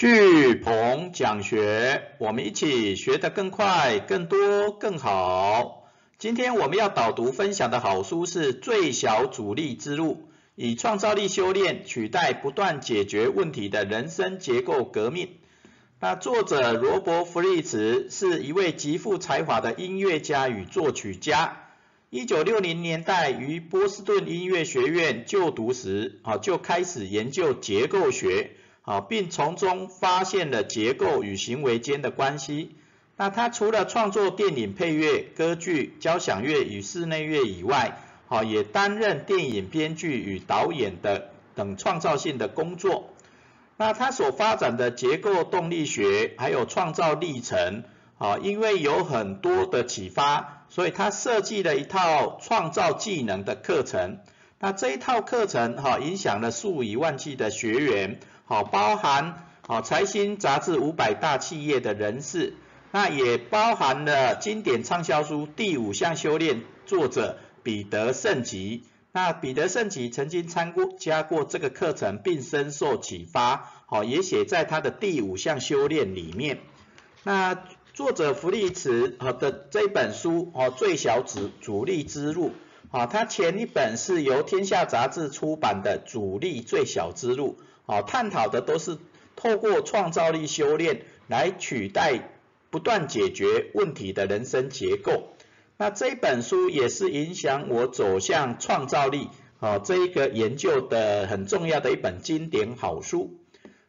巨鹏讲学，我们一起学得更快、更多、更好。今天我们要导读分享的好书是《最小阻力之路》，以创造力修炼取代不断解决问题的人生结构革命。那作者罗伯·弗利茨是一位极富才华的音乐家与作曲家。一九六零年代于波士顿音乐学院就读时，啊就开始研究结构学。啊，并从中发现了结构与行为间的关系。那他除了创作电影配乐、歌剧、交响乐与室内乐以外，好也担任电影编剧与导演的等创造性的工作。那他所发展的结构动力学还有创造历程，啊，因为有很多的启发，所以他设计了一套创造技能的课程。那这一套课程，哈，影响了数以万计的学员。好，包含好财新杂志五百大企业的人士，那也包含了经典畅销书《第五项修炼》作者彼得圣吉。那彼得圣吉曾经参过加过这个课程，并深受启发，好，也写在他的《第五项修炼》里面。那作者弗利茨好的这本书哦，最小值主力之路，好，他前一本是由天下杂志出版的《主力最小之路》。好，探讨的都是透过创造力修炼来取代不断解决问题的人生结构。那这本书也是影响我走向创造力啊这一个研究的很重要的一本经典好书。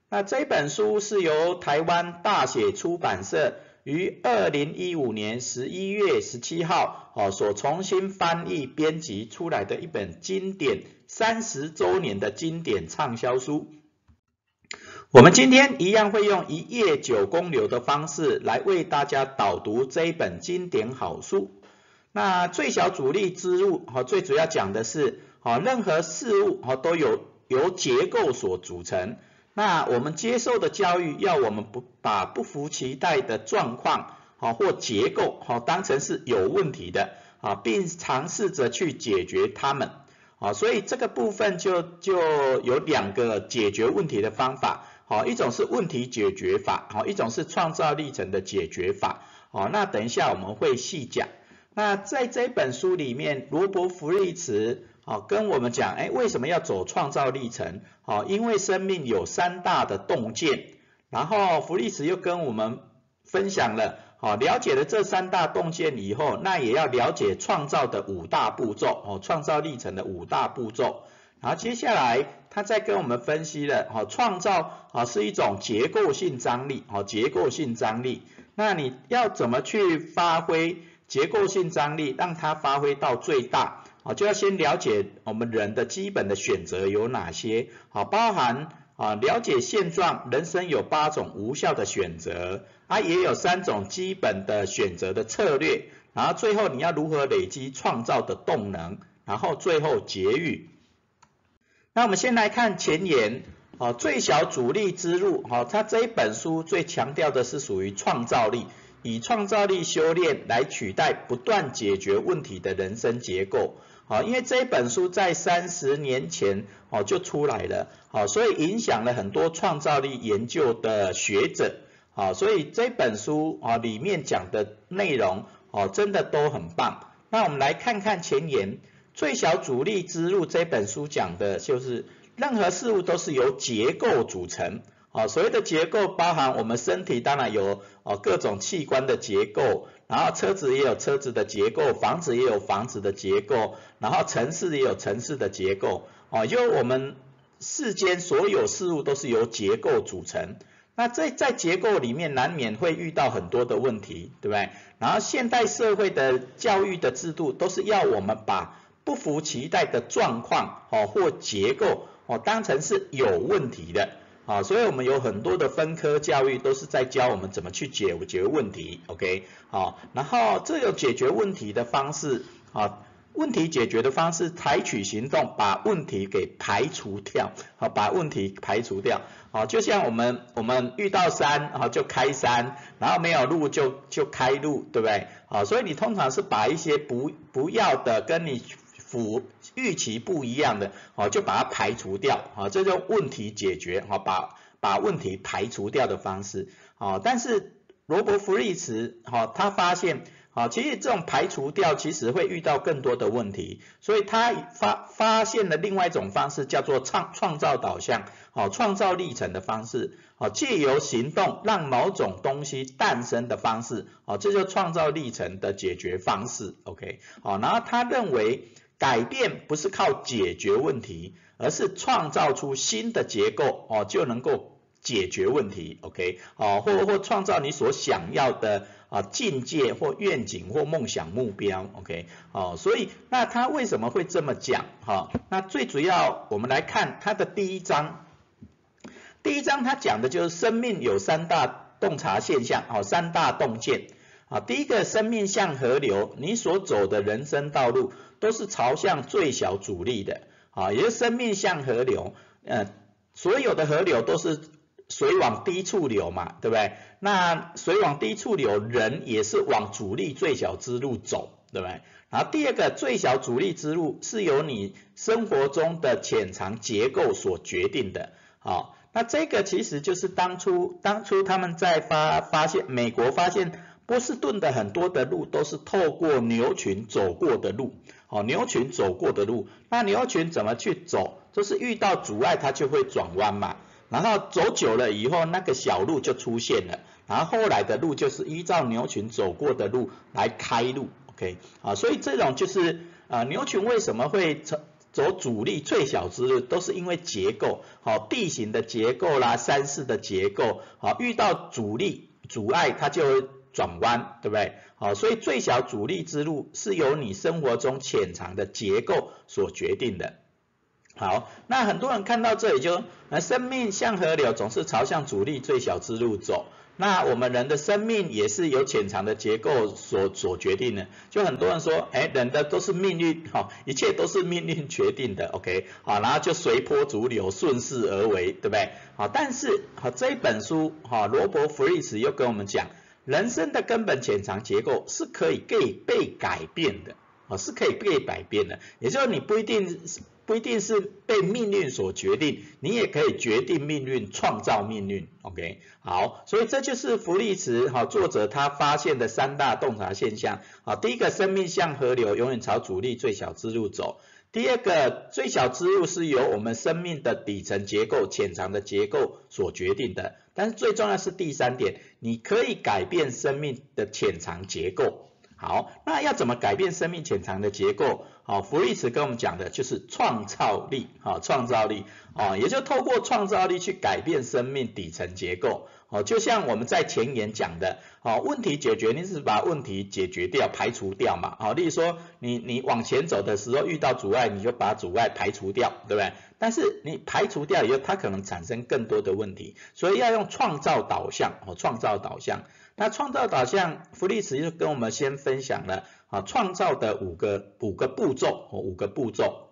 那这本书是由台湾大写出版社于二零一五年十一月十七号哦所重新翻译编辑出来的一本经典三十周年的经典畅销书。我们今天一样会用一页九公流的方式来为大家导读这一本经典好书。那最小阻力之路，和，最主要讲的是，哈，任何事物，哈，都有由结构所组成。那我们接受的教育，要我们不把不服期待的状况，哈，或结构，哈，当成是有问题的，啊，并尝试着去解决它们，啊，所以这个部分就就有两个解决问题的方法。好，一种是问题解决法，好，一种是创造历程的解决法，好，那等一下我们会细讲。那在这本书里面，罗伯·弗利茨，好，跟我们讲，哎，为什么要走创造历程？好，因为生命有三大的洞见。然后弗利茨又跟我们分享了，好，了解了这三大洞见以后，那也要了解创造的五大步骤，哦，创造历程的五大步骤。然后接下来，他再跟我们分析了，哈，创造啊是一种结构性张力，哈，结构性张力。那你要怎么去发挥结构性张力，让它发挥到最大？啊，就要先了解我们人的基本的选择有哪些，好，包含啊了解现状，人生有八种无效的选择，啊也有三种基本的选择的策略，然后最后你要如何累积创造的动能，然后最后结语。那我们先来看前言，哦，最小阻力之路，哈，它这一本书最强调的是属于创造力，以创造力修炼来取代不断解决问题的人生结构，好，因为这一本书在三十年前，哦就出来了，好，所以影响了很多创造力研究的学者，好，所以这本书啊里面讲的内容，哦真的都很棒。那我们来看看前言。最小阻力之路这本书讲的就是，任何事物都是由结构组成，啊，所谓的结构包含我们身体当然有哦各种器官的结构，然后车子也有车子的结构，房子也有房子的结构，然后城市也有城市的结构，哦，因为我们世间所有事物都是由结构组成，那在在结构里面难免会遇到很多的问题，对不对？然后现代社会的教育的制度都是要我们把不服期待的状况，哦或结构，哦当成是有问题的，啊，所以我们有很多的分科教育都是在教我们怎么去解决问题，OK，好，然后这个解决问题的方式，啊，问题解决的方式，采取行动把问题给排除掉，好，把问题排除掉，好，就像我们我们遇到山，啊就开山，然后没有路就就开路，对不对？好，所以你通常是把一些不不要的跟你符预期不一样的，哦，就把它排除掉，啊，这叫问题解决，哈，把把问题排除掉的方式。哦，但是罗伯弗利茨，哈，他发现。好，其实这种排除掉，其实会遇到更多的问题，所以他发发现了另外一种方式，叫做创创造导向，好，创造历程的方式，好，借由行动让某种东西诞生的方式，好，这就创造历程的解决方式，OK，好，然后他认为改变不是靠解决问题，而是创造出新的结构，哦，就能够解决问题，OK，好，或或创造你所想要的。啊，境界或愿景或梦想目标，OK，哦，所以那他为什么会这么讲？哈，那最主要我们来看他的第一章，第一章他讲的就是生命有三大洞察现象，哦，三大洞见，啊，第一个生命像河流，你所走的人生道路都是朝向最小阻力的，啊，也是生命像河流，呃，所有的河流都是。水往低处流嘛，对不对？那水往低处流，人也是往阻力最小之路走，对不对？然后第二个最小阻力之路是由你生活中的潜藏结构所决定的。好，那这个其实就是当初当初他们在发发现美国发现波士顿的很多的路都是透过牛群走过的路，好，牛群走过的路，那牛群怎么去走？就是遇到阻碍它就会转弯嘛。然后走久了以后，那个小路就出现了。然后后来的路就是依照牛群走过的路来开路，OK，啊，所以这种就是啊牛群为什么会走走主力最小之路，都是因为结构，好地形的结构啦，山势的结构，好遇到阻力阻碍它就转弯，对不对？好，所以最小阻力之路是由你生活中潜藏的结构所决定的。好，那很多人看到这里就，呃，生命像河流，总是朝向阻力最小之路走。那我们人的生命也是由潜藏的结构所所决定的。就很多人说，哎，人的都是命运，哈，一切都是命运决定的，OK，好，然后就随波逐流，顺势而为，对不对？好，但是，好，这一本书，哈，罗伯弗里茨又跟我们讲，人生的根本潜藏结构是可以被被改变的，啊，是可以被改变的，也就是你不一定是。不一定是被命运所决定，你也可以决定命运，创造命运。OK，好，所以这就是弗利茨哈作者他发现的三大洞察现象。好，第一个，生命像河流，永远朝阻力最小之路走。第二个，最小之路是由我们生命的底层结构、潜藏的结构所决定的。但是最重要是第三点，你可以改变生命的潜藏结构。好，那要怎么改变生命潜藏的结构？好，弗利茨跟我们讲的就是创造力，好，创造力，啊，也就透过创造力去改变生命底层结构，哦，就像我们在前言讲的，哦，问题解决，你是把问题解决掉，排除掉嘛，好，例如说你你往前走的时候遇到阻碍，你就把阻碍排除掉，对不对？但是你排除掉以后，它可能产生更多的问题，所以要用创造导向，哦，创造导向。那创造导向，弗利茨就跟我们先分享了啊，创造的五个五个步骤哦，五个步骤。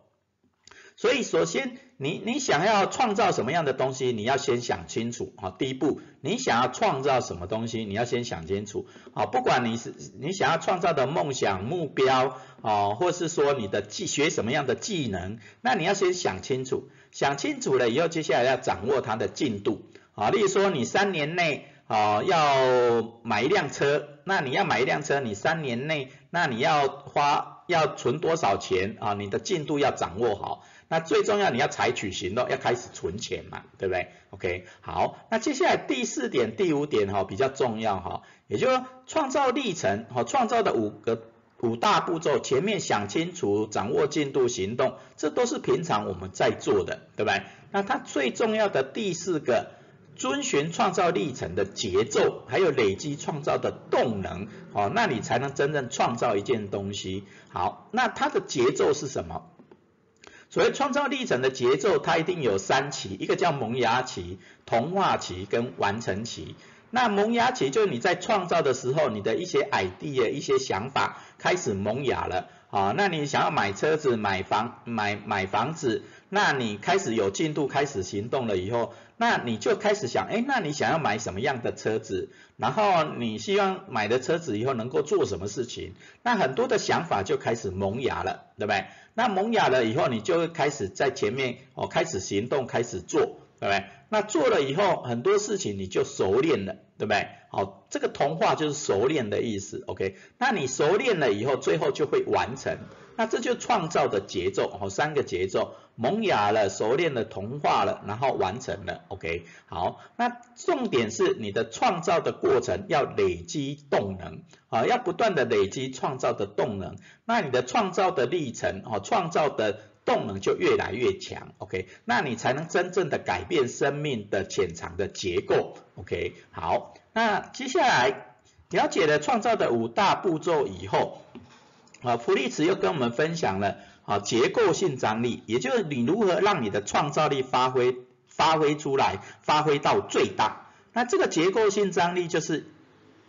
所以首先，你你想要创造什么样的东西，你要先想清楚啊。第一步，你想要创造什么东西，你要先想清楚啊。不管你是你想要创造的梦想目标啊，或是说你的技学什么样的技能，那你要先想清楚，想清楚了以后，接下来要掌握它的进度啊。例如说，你三年内。哦，要买一辆车，那你要买一辆车，你三年内，那你要花要存多少钱啊？你的进度要掌握好，那最重要你要采取行动，要开始存钱嘛，对不对？OK，好，那接下来第四点、第五点哈比较重要哈，也就是创造历程哈，创造的五个五大步骤，前面想清楚，掌握进度，行动，这都是平常我们在做的，对不对？那它最重要的第四个。遵循创造历程的节奏，还有累积创造的动能，好，那你才能真正创造一件东西。好，那它的节奏是什么？所谓创造历程的节奏，它一定有三期，一个叫萌芽期、童话期跟完成期。那萌芽期就是你在创造的时候，你的一些 idea、一些想法开始萌芽了。啊，那你想要买车子、买房、买买房子，那你开始有进度、开始行动了以后，那你就开始想，哎，那你想要买什么样的车子？然后你希望买的车子以后能够做什么事情？那很多的想法就开始萌芽了，对不对？那萌芽了以后，你就会开始在前面哦，开始行动，开始做，对不对？那做了以后，很多事情你就熟练了，对不对？好，这个同化就是熟练的意思，OK？那你熟练了以后，最后就会完成。那这就创造的节奏，哦，三个节奏，萌芽了，熟练了，同化了，然后完成了，OK？好，那重点是你的创造的过程要累积动能，啊，要不断的累积创造的动能，那你的创造的历程，哦，创造的动能就越来越强，OK？那你才能真正的改变生命的潜藏的结构，OK？好，那接下来了解了创造的五大步骤以后。啊，普利茨又跟我们分享了啊结构性张力，也就是你如何让你的创造力发挥发挥出来，发挥到最大。那这个结构性张力就是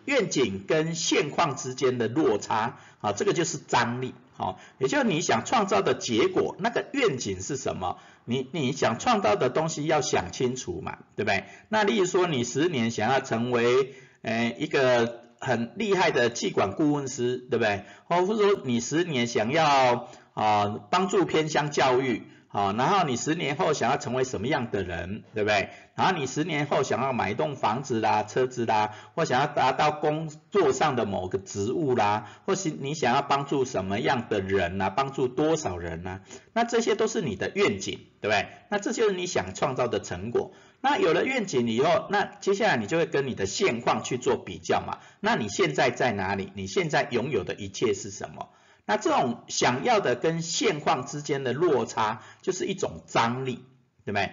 愿景跟现况之间的落差，啊，这个就是张力，好，也就是你想创造的结果，那个愿景是什么？你你想创造的东西要想清楚嘛，对不对？那例如说你十年想要成为呃一个。很厉害的气管顾问师，对不对？或者说你十年想要啊帮助偏乡教育，啊，然后你十年后想要成为什么样的人，对不对？然后你十年后想要买一栋房子啦、车子啦，或想要达到工作上的某个职务啦，或是你想要帮助什么样的人呐？帮助多少人呢？那这些都是你的愿景，对不对？那这就是你想创造的成果。那有了愿景以后，那接下来你就会跟你的现况去做比较嘛？那你现在在哪里？你现在拥有的一切是什么？那这种想要的跟现况之间的落差，就是一种张力，对不对？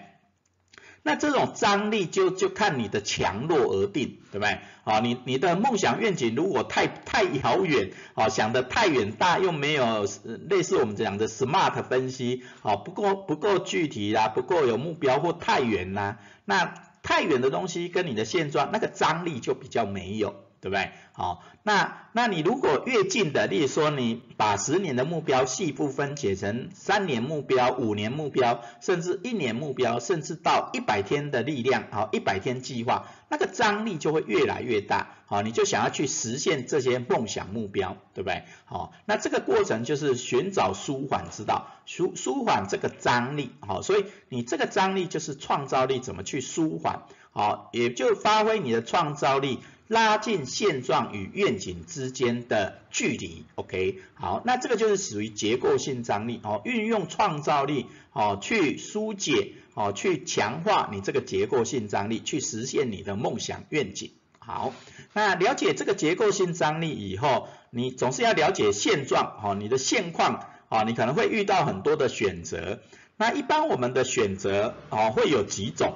那这种张力就就看你的强弱而定，对不对？啊，你你的梦想愿景如果太太遥远，啊，想的太远大，又没有类似我们讲的 SMART 分析，啊，不够不够具体啦，不够有目标或太远啦，那太远的东西跟你的现状那个张力就比较没有。对不对？好，那那你如果越近的，例如说你把十年的目标细部分解成三年目标、五年目标，甚至一年目标，甚至到一百天的力量，好，一百天计划，那个张力就会越来越大，好，你就想要去实现这些梦想目标，对不对？好，那这个过程就是寻找舒缓之道，舒舒缓这个张力，好，所以你这个张力就是创造力怎么去舒缓，好，也就发挥你的创造力。拉近现状与愿景之间的距离，OK，好，那这个就是属于结构性张力哦，运用创造力哦去疏解哦，去强化你这个结构性张力，去实现你的梦想愿景。好，那了解这个结构性张力以后，你总是要了解现状哦，你的现况哦，你可能会遇到很多的选择。那一般我们的选择哦会有几种。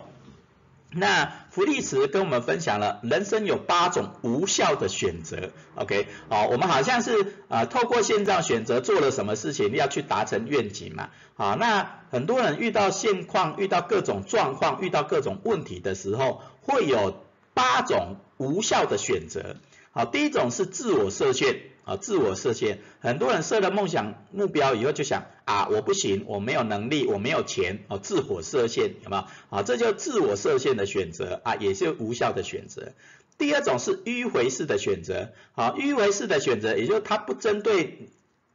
那福利茨跟我们分享了人生有八种无效的选择，OK，好，我们好像是啊透过现状选择做了什么事情要去达成愿景嘛，好，那很多人遇到现况、遇到各种状况、遇到各种问题的时候，会有八种无效的选择，好，第一种是自我设限。啊，自我设限，很多人设了梦想目标以后就想啊，我不行，我没有能力，我没有钱，哦，自我设限，有没有？啊，这就自我设限的选择啊，也是无效的选择。第二种是迂回式的选择，啊，迂回式的选择，也就是它不针对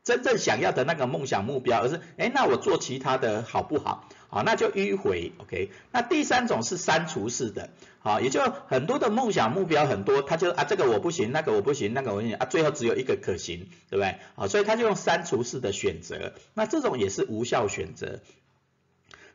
真正想要的那个梦想目标，而是，哎，那我做其他的好不好？好，那就迂回，OK。那第三种是删除式的，好，也就很多的梦想目标很多，他就啊这个我不行，那个我不行，那个我不行啊，最后只有一个可行，对不对？好，所以他就用删除式的选择，那这种也是无效选择。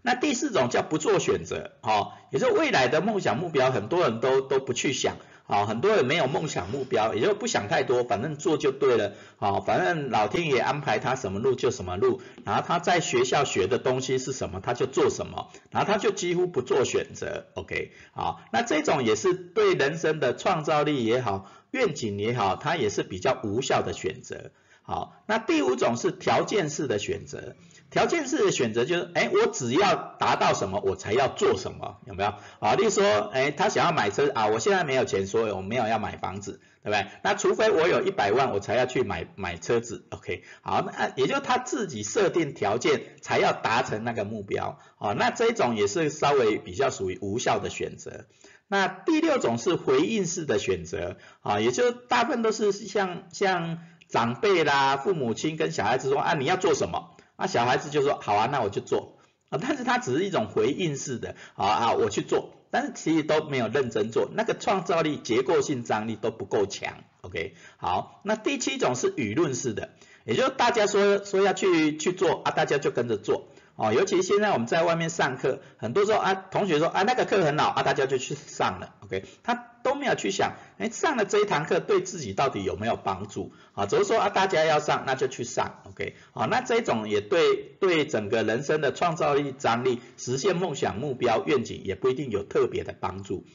那第四种叫不做选择，好，也就未来的梦想目标很多人都都不去想。好，很多人没有梦想目标，也就不想太多，反正做就对了。好，反正老天爷安排他什么路就什么路，然后他在学校学的东西是什么，他就做什么，然后他就几乎不做选择。OK，好，那这种也是对人生的创造力也好，愿景也好，它也是比较无效的选择。好，那第五种是条件式的选择。条件式的选择就是，哎，我只要达到什么，我才要做什么，有没有？啊，例如说，哎，他想要买车啊，我现在没有钱，所以我没有要买房子，对不对？那除非我有一百万，我才要去买买车子，OK？好，那也就他自己设定条件，才要达成那个目标，啊，那这种也是稍微比较属于无效的选择。那第六种是回应式的选择，啊，也就大部分都是像像长辈啦、父母亲跟小孩子说，啊，你要做什么？那小孩子就说好啊，那我就做。啊，但是它只是一种回应式的，啊啊，我去做，但是其实都没有认真做，那个创造力、结构性张力都不够强，OK，好，那第七种是舆论式的，也就是大家说说要去去做啊，大家就跟着做。哦，尤其现在我们在外面上课，很多时候啊，同学说啊那个课很好啊，大家就去上了，OK，他都没有去想，哎，上了这一堂课对自己到底有没有帮助？啊，只是说啊大家要上，那就去上，OK，好，那这种也对对整个人生的创造力、张力、实现梦想、目标、愿景也不一定有特别的帮助。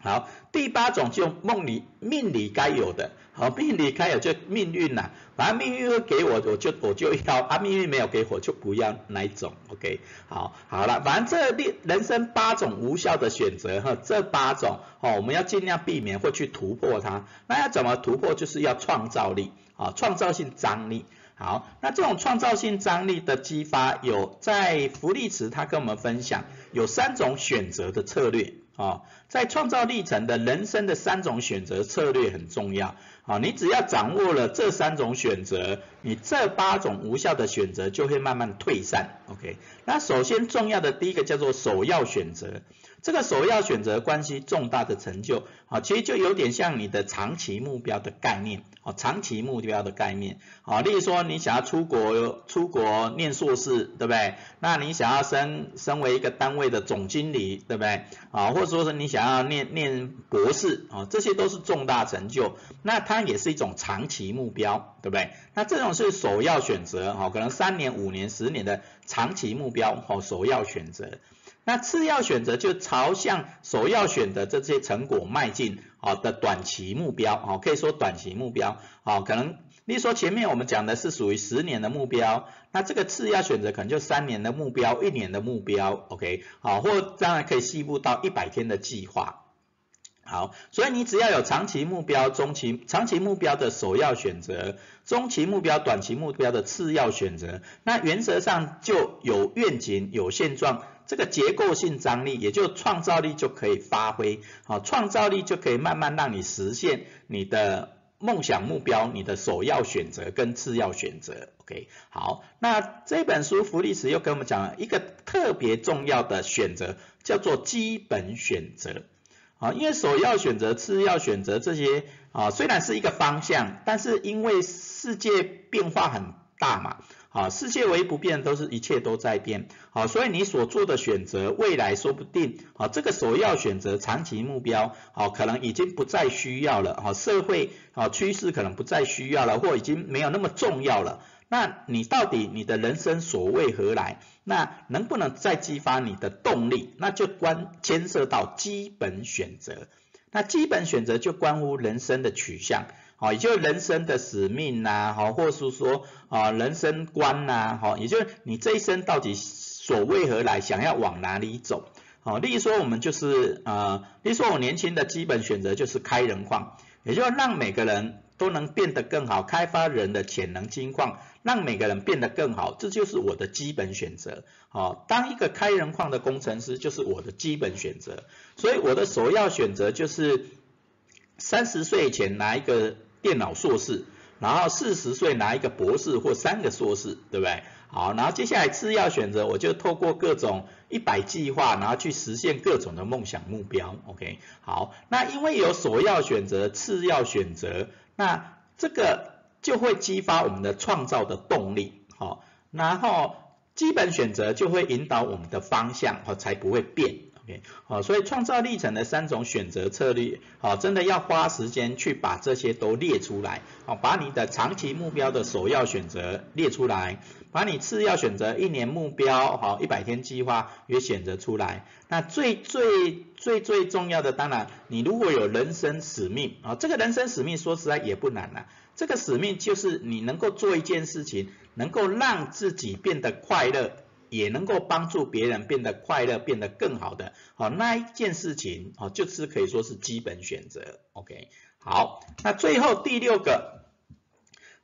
好，第八种就梦里命里该有的，好命里该有就命运呐，反正命运会给我，我就我就要啊，命运没有给我就不要哪一种，OK，好，好了，反正这六人生八种无效的选择哈，这八种哦，我们要尽量避免或去突破它，那要怎么突破？就是要创造力啊，创造性张力。好，那这种创造性张力的激发，有在福利池他跟我们分享，有三种选择的策略。啊，在创造历程的人生的三种选择策略很重要。啊，你只要掌握了这三种选择，你这八种无效的选择就会慢慢退散。OK，那首先重要的第一个叫做首要选择。这个首要选择关系重大的成就，啊，其实就有点像你的长期目标的概念，啊，长期目标的概念，啊，例如说你想要出国出国念硕士，对不对？那你想要升升为一个单位的总经理，对不对？啊，或者说是你想要念念博士，啊，这些都是重大成就，那它那也是一种长期目标，对不对？那这种是首要选择，哈，可能三年、五年、十年的长期目标，哦，首要选择。那次要选择就朝向首要选择这些成果迈进，好的短期目标，哦，可以说短期目标，哦，可能，例如说前面我们讲的是属于十年的目标，那这个次要选择可能就三年的目标，一年的目标，OK，好，或当然可以细部到一百天的计划，好，所以你只要有长期目标、中期长期目标的首要选择，中期目标、短期目标的次要选择，那原则上就有愿景、有现状。这个结构性张力，也就创造力就可以发挥，好，创造力就可以慢慢让你实现你的梦想目标，你的首要选择跟次要选择，OK，好，那这本书福利史又跟我们讲了一个特别重要的选择，叫做基本选择，啊，因为首要选择、次要选择这些啊，虽然是一个方向，但是因为世界变化很大嘛。啊，世界唯一不变，都是一切都在变。好，所以你所做的选择，未来说不定，啊，这个首要选择长期目标，好，可能已经不再需要了。好，社会啊趋势可能不再需要了，或已经没有那么重要了。那你到底你的人生所为何来？那能不能再激发你的动力？那就关牵涉到基本选择。那基本选择就关乎人生的取向。好，也就是人生的使命呐，好，或是说啊人生观呐，好，也就是你这一生到底所为何来，想要往哪里走？好，例如说我们就是啊，例如说我年轻的基本选择就是开人矿，也就是让每个人都能变得更好，开发人的潜能金矿，让每个人变得更好，这就是我的基本选择。好，当一个开人矿的工程师就是我的基本选择，所以我的首要选择就是三十岁以前拿一个。电脑硕士，然后四十岁拿一个博士或三个硕士，对不对？好，然后接下来次要选择，我就透过各种一百计划，然后去实现各种的梦想目标。OK，好，那因为有首要选择、次要选择，那这个就会激发我们的创造的动力。好，然后基本选择就会引导我们的方向，好，才不会变。好，所以创造历程的三种选择策略，好，真的要花时间去把这些都列出来，好，把你的长期目标的首要选择列出来，把你次要选择一年目标，好，一百天计划也选择出来。那最最最最重要的，当然，你如果有人生使命，啊，这个人生使命说实在也不难呐，这个使命就是你能够做一件事情，能够让自己变得快乐。也能够帮助别人变得快乐，变得更好的，好那一件事情，好，就是可以说是基本选择，OK，好，那最后第六个，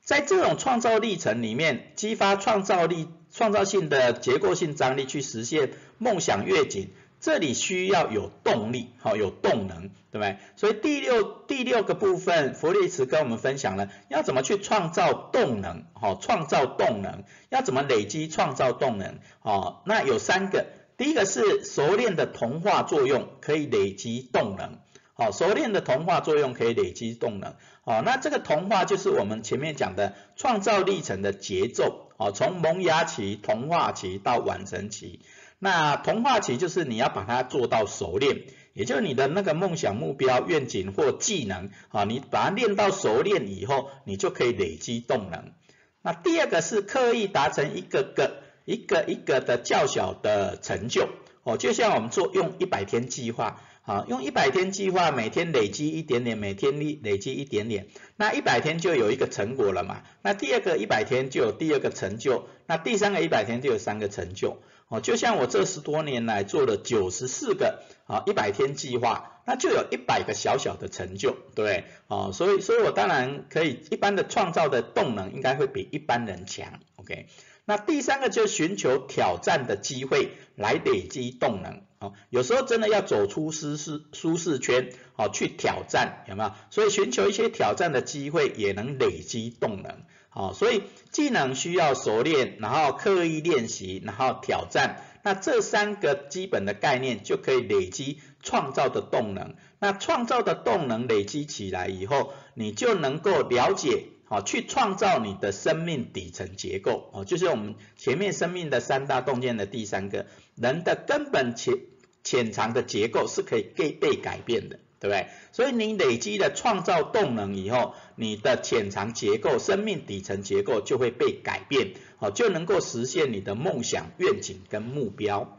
在这种创造历程里面，激发创造力、创造性的结构性张力去实现梦想愿景，这里需要有动力，好，有动能，对不对？所以第六第六个部分，弗利茨跟我们分享了要怎么去创造动能，好，创造动能，要怎么累积创造动能，哦，那有三个，第一个是熟练的同化作用可以累积动能。好，熟练的同化作用可以累积动能。好，那这个同化就是我们前面讲的创造历程的节奏。好，从萌芽期、同化期到完成期。那同化期就是你要把它做到熟练，也就是你的那个梦想、目标、愿景或技能，啊，你把它练到熟练以后，你就可以累积动能。那第二个是刻意达成一个个、一个一个的较小的成就。哦，就像我们做用一百天计划。好，用一百天计划，每天累积一点点，每天累累积一点点，那一百天就有一个成果了嘛？那第二个一百天就有第二个成就，那第三个一百天就有三个成就。哦，就像我这十多年来做了九十四个啊一百天计划，那就有一百个小小的成就，对，哦，所以，所以我当然可以，一般的创造的动能应该会比一般人强，OK。那第三个就是寻求挑战的机会来累积动能。有时候真的要走出舒适舒适圈，好去挑战，有没有？所以寻求一些挑战的机会，也能累积动能，好，所以技能需要熟练，然后刻意练习，然后挑战，那这三个基本的概念就可以累积创造的动能。那创造的动能累积起来以后，你就能够了解，好去创造你的生命底层结构，哦，就是我们前面生命的三大洞见的第三个人的根本前。潜藏的结构是可以被被改变的，对不对？所以你累积了创造动能以后，你的潜藏结构、生命底层结构就会被改变，好，就能够实现你的梦想、愿景跟目标。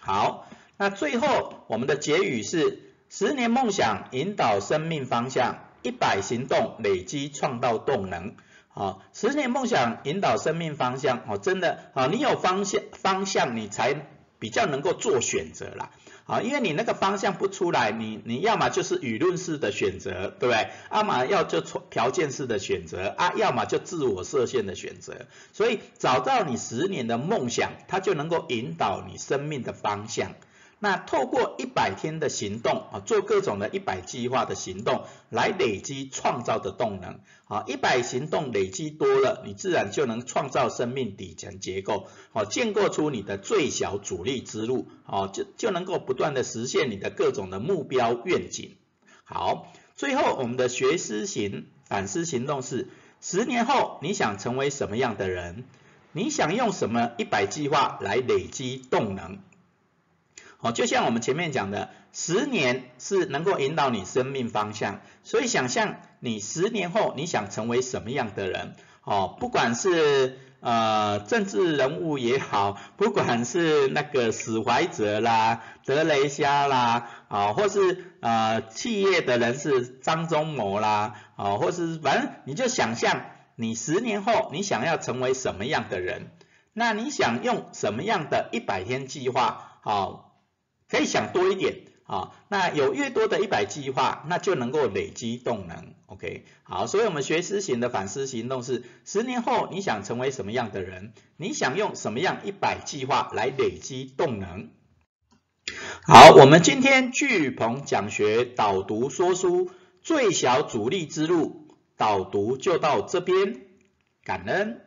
好，那最后我们的结语是：十年梦想引导生命方向，一百行动累积创造动能。好，十年梦想引导生命方向，哦，真的，好，你有方向，方向你才。比较能够做选择啦，啊，因为你那个方向不出来，你你要么就是舆论式的选择，对不对？要么要就条件式的选择啊，要么就自我设限的选择。所以找到你十年的梦想，它就能够引导你生命的方向。那透过一百天的行动啊，做各种的一百计划的行动，来累积创造的动能啊，一百行动累积多了，你自然就能创造生命底层结构，好，建构出你的最小阻力之路，好，就就能够不断的实现你的各种的目标愿景。好，最后我们的学思行反思行动是，十年后你想成为什么样的人？你想用什么一百计划来累积动能？好，就像我们前面讲的，十年是能够引导你生命方向，所以想象你十年后你想成为什么样的人？哦，不管是呃政治人物也好，不管是那个史怀哲啦、德雷莎啦，啊，或是呃企业的人士张忠谋啦，啊，或是反正你就想象你十年后你想要成为什么样的人？那你想用什么样的一百天计划？好。可以想多一点啊，那有越多的一百计划，那就能够累积动能。OK，好，所以我们学思行的反思行动是：十年后你想成为什么样的人？你想用什么样一百计划来累积动能？好，我们今天巨鹏讲学导读说书最小阻力之路导读就到这边，感恩。